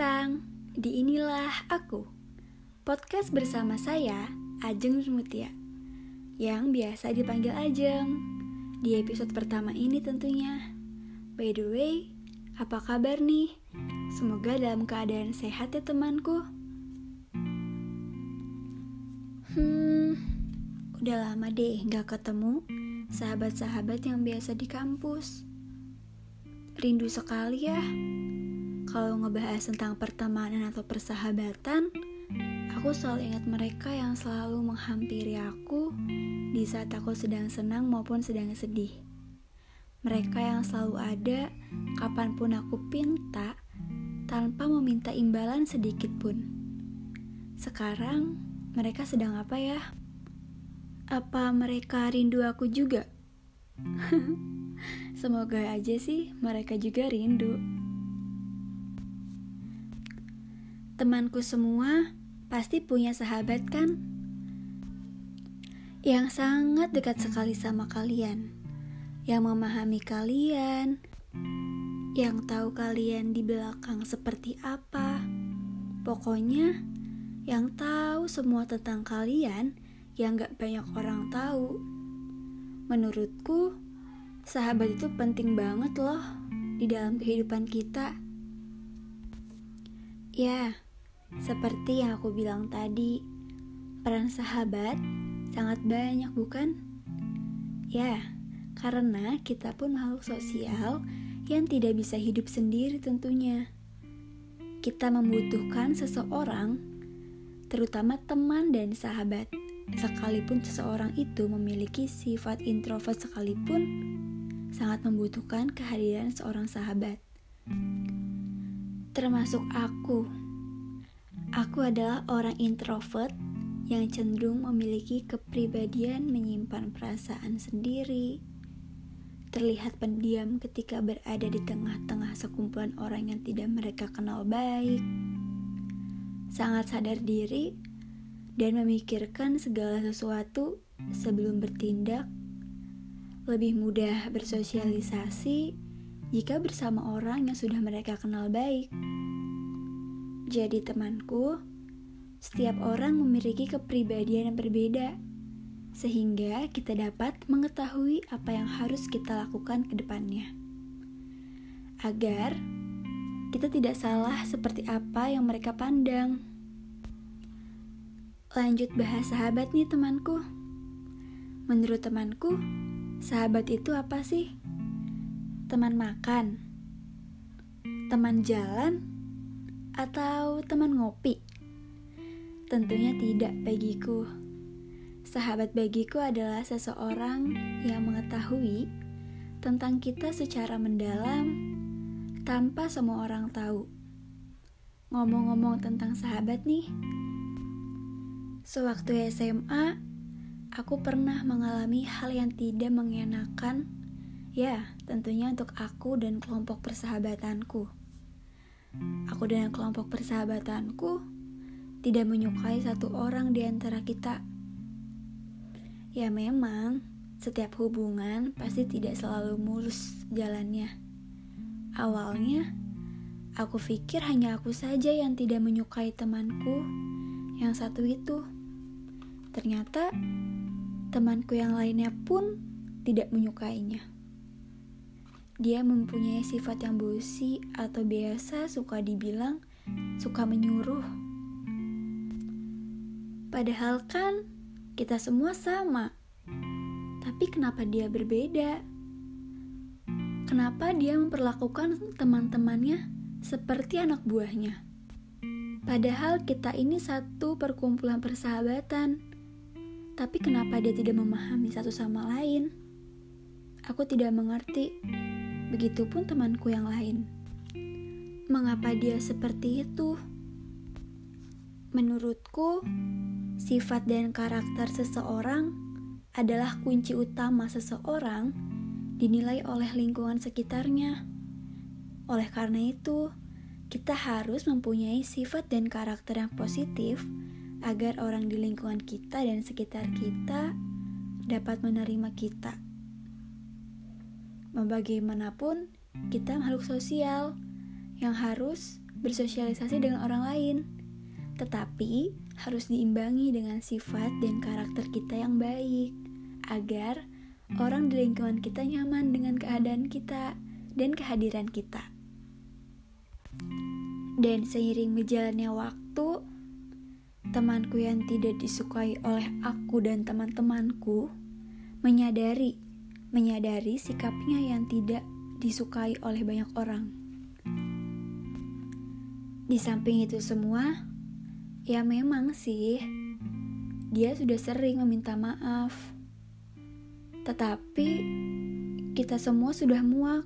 Datang. Di Inilah Aku. Podcast bersama saya, Ajeng Mutia Yang biasa dipanggil Ajeng. Di episode pertama ini tentunya. By the way, apa kabar nih? Semoga dalam keadaan sehat ya temanku. Hmm, udah lama deh gak ketemu sahabat-sahabat yang biasa di kampus. Rindu sekali ya kalau ngebahas tentang pertemanan atau persahabatan, aku selalu ingat mereka yang selalu menghampiri aku di saat aku sedang senang maupun sedang sedih. Mereka yang selalu ada kapan pun aku pinta tanpa meminta imbalan sedikit pun. Sekarang mereka sedang apa ya? Apa mereka rindu aku juga? Semoga aja sih mereka juga rindu. Temanku semua pasti punya sahabat kan? Yang sangat dekat sekali sama kalian. Yang memahami kalian. Yang tahu kalian di belakang seperti apa. Pokoknya yang tahu semua tentang kalian yang gak banyak orang tahu. Menurutku, sahabat itu penting banget loh di dalam kehidupan kita. Ya, seperti yang aku bilang tadi, peran sahabat sangat banyak bukan? Ya, karena kita pun makhluk sosial yang tidak bisa hidup sendiri tentunya. Kita membutuhkan seseorang, terutama teman dan sahabat. Sekalipun seseorang itu memiliki sifat introvert sekalipun, sangat membutuhkan kehadiran seorang sahabat. Termasuk aku Aku adalah orang introvert yang cenderung memiliki kepribadian menyimpan perasaan sendiri, terlihat pendiam ketika berada di tengah-tengah sekumpulan orang yang tidak mereka kenal baik, sangat sadar diri, dan memikirkan segala sesuatu sebelum bertindak, lebih mudah bersosialisasi jika bersama orang yang sudah mereka kenal baik. Jadi temanku, setiap orang memiliki kepribadian yang berbeda, sehingga kita dapat mengetahui apa yang harus kita lakukan ke depannya. Agar kita tidak salah seperti apa yang mereka pandang. Lanjut bahas sahabat nih temanku. Menurut temanku, sahabat itu apa sih? Teman makan, teman jalan, atau teman ngopi? Tentunya tidak bagiku. Sahabat bagiku adalah seseorang yang mengetahui tentang kita secara mendalam tanpa semua orang tahu. Ngomong-ngomong tentang sahabat nih, sewaktu SMA, aku pernah mengalami hal yang tidak mengenakan, ya tentunya untuk aku dan kelompok persahabatanku. Aku dan kelompok persahabatanku tidak menyukai satu orang di antara kita. Ya memang, setiap hubungan pasti tidak selalu mulus jalannya. Awalnya, aku pikir hanya aku saja yang tidak menyukai temanku yang satu itu. Ternyata, temanku yang lainnya pun tidak menyukainya. Dia mempunyai sifat yang bosi atau biasa suka dibilang suka menyuruh. Padahal kan kita semua sama. Tapi kenapa dia berbeda? Kenapa dia memperlakukan teman-temannya seperti anak buahnya? Padahal kita ini satu perkumpulan persahabatan. Tapi kenapa dia tidak memahami satu sama lain? Aku tidak mengerti. Begitupun temanku yang lain. Mengapa dia seperti itu? Menurutku, sifat dan karakter seseorang adalah kunci utama seseorang dinilai oleh lingkungan sekitarnya. Oleh karena itu, kita harus mempunyai sifat dan karakter yang positif agar orang di lingkungan kita dan sekitar kita dapat menerima kita. Mau bagaimanapun, kita makhluk sosial yang harus bersosialisasi dengan orang lain, tetapi harus diimbangi dengan sifat dan karakter kita yang baik, agar orang di lingkungan kita nyaman dengan keadaan kita dan kehadiran kita. Dan seiring berjalannya waktu, temanku yang tidak disukai oleh aku dan teman-temanku menyadari menyadari sikapnya yang tidak disukai oleh banyak orang. Di samping itu semua, ya memang sih, dia sudah sering meminta maaf. Tetapi, kita semua sudah muak.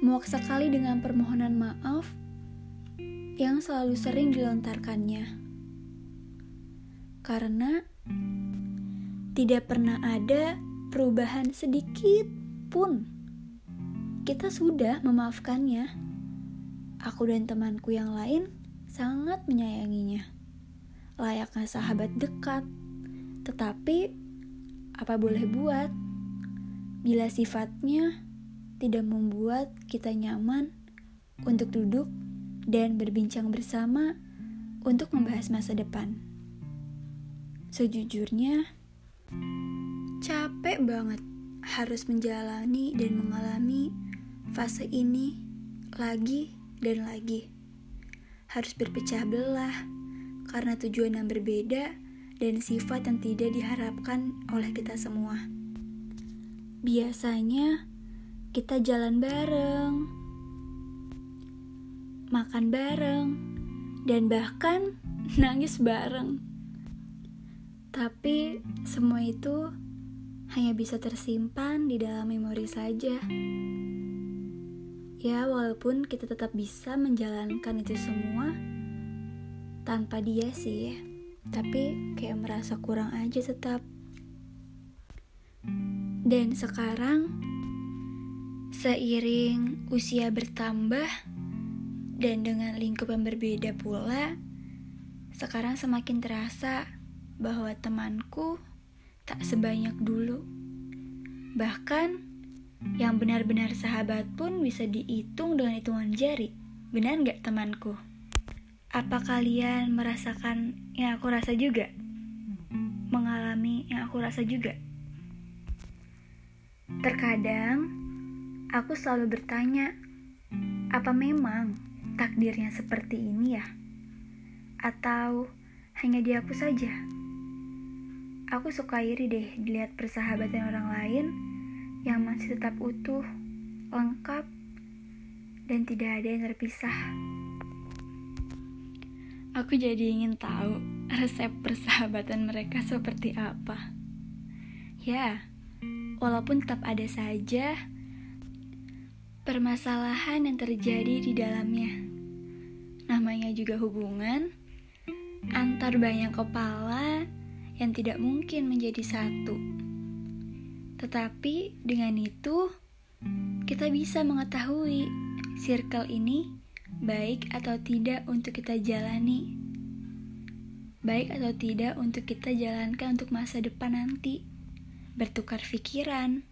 Muak sekali dengan permohonan maaf yang selalu sering dilontarkannya. Karena tidak pernah ada perubahan sedikit pun. Kita sudah memaafkannya. Aku dan temanku yang lain sangat menyayanginya. Layaknya sahabat dekat. Tetapi, apa boleh buat? Bila sifatnya tidak membuat kita nyaman untuk duduk dan berbincang bersama untuk membahas masa depan. Sejujurnya, Capek banget harus menjalani dan mengalami fase ini lagi dan lagi. Harus berpecah belah karena tujuan yang berbeda dan sifat yang tidak diharapkan oleh kita semua. Biasanya kita jalan bareng, makan bareng, dan bahkan nangis bareng. Tapi semua itu hanya bisa tersimpan di dalam memori saja. Ya, walaupun kita tetap bisa menjalankan itu semua tanpa dia sih, tapi kayak merasa kurang aja tetap. Dan sekarang, seiring usia bertambah dan dengan lingkup yang berbeda pula, sekarang semakin terasa bahwa temanku tak sebanyak dulu. Bahkan, yang benar-benar sahabat pun bisa dihitung dengan hitungan jari. Benar nggak temanku? Apa kalian merasakan yang aku rasa juga? Mengalami yang aku rasa juga? Terkadang, aku selalu bertanya, apa memang takdirnya seperti ini ya? Atau hanya di aku saja? Aku suka iri deh dilihat persahabatan orang lain yang masih tetap utuh, lengkap, dan tidak ada yang terpisah. Aku jadi ingin tahu resep persahabatan mereka seperti apa. Ya, walaupun tetap ada saja permasalahan yang terjadi di dalamnya. Namanya juga hubungan antar banyak kepala yang tidak mungkin menjadi satu. Tetapi dengan itu, kita bisa mengetahui circle ini baik atau tidak untuk kita jalani. Baik atau tidak untuk kita jalankan untuk masa depan nanti. Bertukar pikiran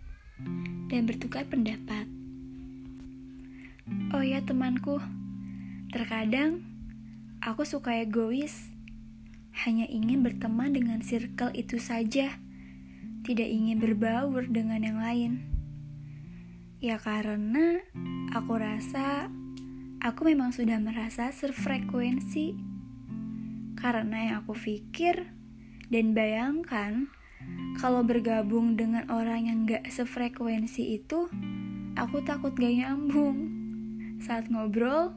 dan bertukar pendapat. Oh ya temanku, terkadang aku suka egois hanya ingin berteman dengan circle itu saja, tidak ingin berbaur dengan yang lain. Ya karena aku rasa aku memang sudah merasa serfrekuensi. Karena yang aku pikir dan bayangkan kalau bergabung dengan orang yang gak sefrekuensi itu, aku takut gak nyambung. Saat ngobrol,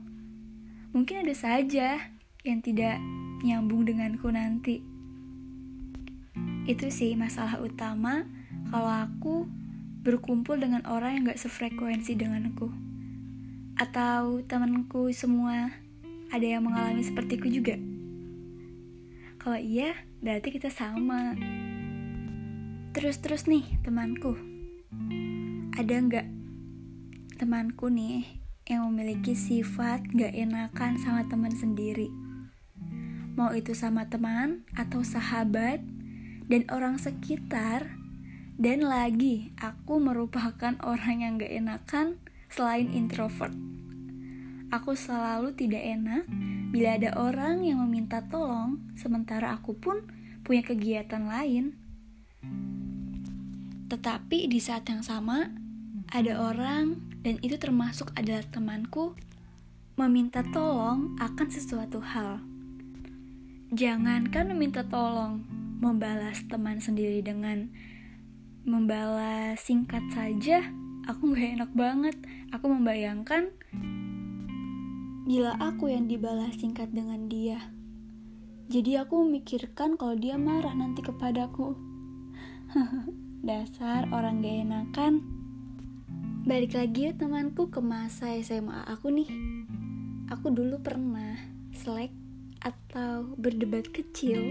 mungkin ada saja yang tidak nyambung denganku nanti. Itu sih masalah utama kalau aku berkumpul dengan orang yang gak sefrekuensi denganku. Atau temanku semua ada yang mengalami sepertiku juga. Kalau iya, berarti kita sama. Terus-terus nih temanku. Ada nggak temanku nih yang memiliki sifat gak enakan sama teman sendiri? Mau itu sama teman atau sahabat dan orang sekitar dan lagi aku merupakan orang yang gak enakan selain introvert aku selalu tidak enak bila ada orang yang meminta tolong, sementara aku pun punya kegiatan lain. Tetapi di saat yang sama, ada orang, dan itu termasuk adalah temanku, meminta tolong akan sesuatu hal. Jangankan meminta tolong, membalas teman sendiri dengan membalas singkat saja, aku gak enak banget. Aku membayangkan bila aku yang dibalas singkat dengan dia. Jadi aku memikirkan kalau dia marah nanti kepadaku. Dasar orang gak enakan. Balik lagi ya temanku ke masa SMA aku nih. Aku dulu pernah selek atau berdebat kecil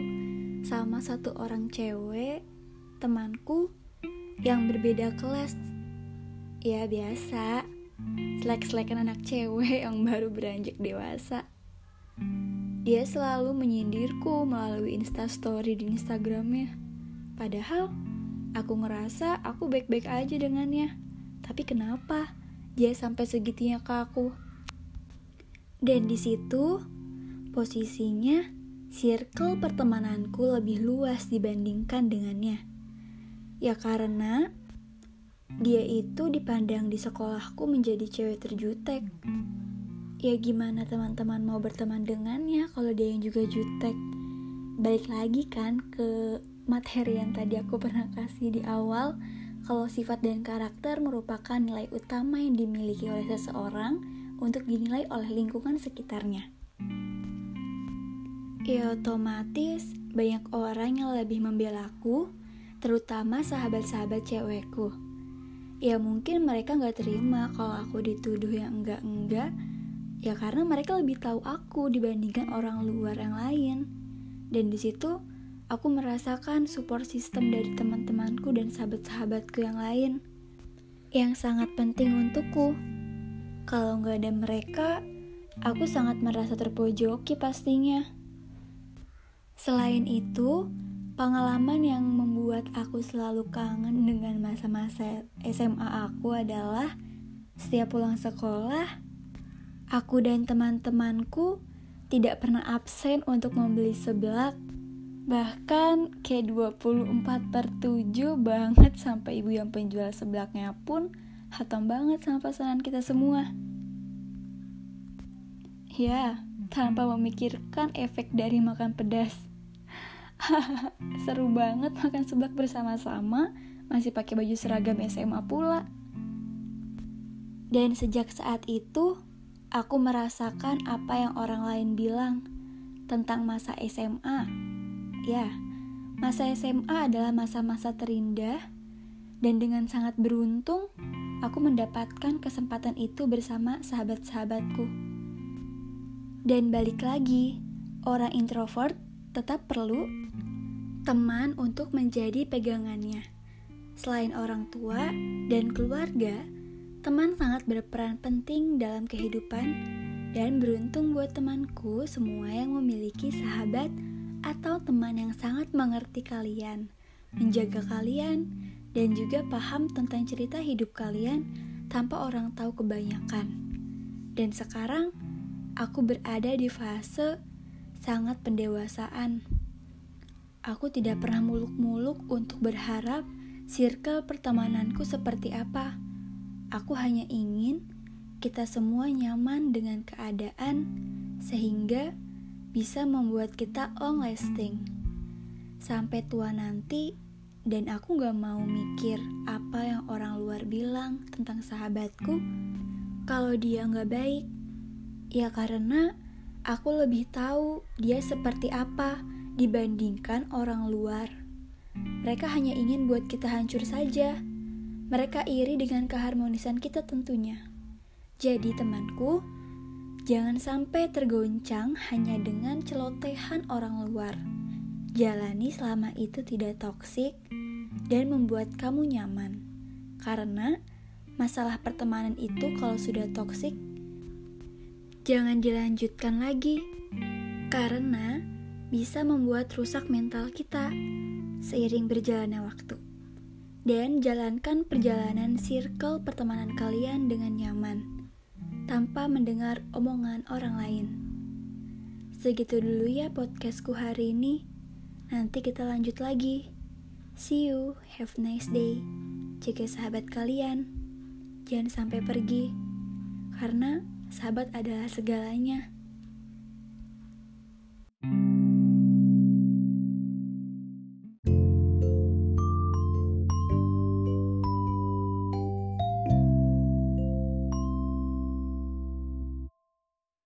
sama satu orang cewek temanku yang berbeda kelas. Ya biasa, selek-selekan anak cewek yang baru beranjak dewasa. Dia selalu menyindirku melalui instastory di Instagramnya. Padahal Aku ngerasa aku baik-baik aja dengannya. Tapi kenapa dia sampai segitunya ke aku? Dan di situ posisinya circle pertemananku lebih luas dibandingkan dengannya. Ya karena dia itu dipandang di sekolahku menjadi cewek terjutek. Ya gimana teman-teman mau berteman dengannya kalau dia yang juga jutek? Balik lagi kan ke materi yang tadi aku pernah kasih di awal, kalau sifat dan karakter merupakan nilai utama yang dimiliki oleh seseorang untuk dinilai oleh lingkungan sekitarnya. Ya otomatis banyak orang yang lebih membela aku, terutama sahabat-sahabat cewekku. Ya mungkin mereka nggak terima kalau aku dituduh yang enggak-enggak, ya karena mereka lebih tahu aku dibandingkan orang luar yang lain. Dan di situ aku merasakan support system dari teman-temanku dan sahabat-sahabatku yang lain yang sangat penting untukku. Kalau nggak ada mereka, aku sangat merasa terpojoki pastinya. Selain itu, pengalaman yang membuat aku selalu kangen dengan masa-masa SMA aku adalah setiap pulang sekolah, aku dan teman-temanku tidak pernah absen untuk membeli seblak Bahkan kayak 24 per 7 banget sampai ibu yang penjual sebelaknya pun hatam banget sama pasangan kita semua. Ya, tanpa memikirkan efek dari makan pedas. Seru banget makan seblak bersama-sama, masih pakai baju seragam SMA pula. Dan sejak saat itu, aku merasakan apa yang orang lain bilang tentang masa SMA Ya, masa SMA adalah masa-masa terindah dan dengan sangat beruntung aku mendapatkan kesempatan itu bersama sahabat-sahabatku. Dan balik lagi, orang introvert tetap perlu teman untuk menjadi pegangannya. Selain orang tua dan keluarga, teman sangat berperan penting dalam kehidupan dan beruntung buat temanku semua yang memiliki sahabat atau teman yang sangat mengerti kalian, menjaga kalian, dan juga paham tentang cerita hidup kalian tanpa orang tahu kebanyakan. Dan sekarang aku berada di fase sangat pendewasaan. Aku tidak pernah muluk-muluk untuk berharap circle pertemananku seperti apa. Aku hanya ingin kita semua nyaman dengan keadaan sehingga bisa membuat kita long lasting sampai tua nanti dan aku gak mau mikir apa yang orang luar bilang tentang sahabatku kalau dia gak baik ya karena aku lebih tahu dia seperti apa dibandingkan orang luar mereka hanya ingin buat kita hancur saja mereka iri dengan keharmonisan kita tentunya jadi temanku Jangan sampai tergoncang hanya dengan celotehan orang luar. Jalani selama itu tidak toksik dan membuat kamu nyaman. Karena masalah pertemanan itu kalau sudah toksik, jangan dilanjutkan lagi. Karena bisa membuat rusak mental kita seiring berjalannya waktu. Dan jalankan perjalanan circle pertemanan kalian dengan nyaman tanpa mendengar omongan orang lain. Segitu dulu ya podcastku hari ini. Nanti kita lanjut lagi. See you, have a nice day. Jaga sahabat kalian. Jangan sampai pergi. Karena sahabat adalah segalanya.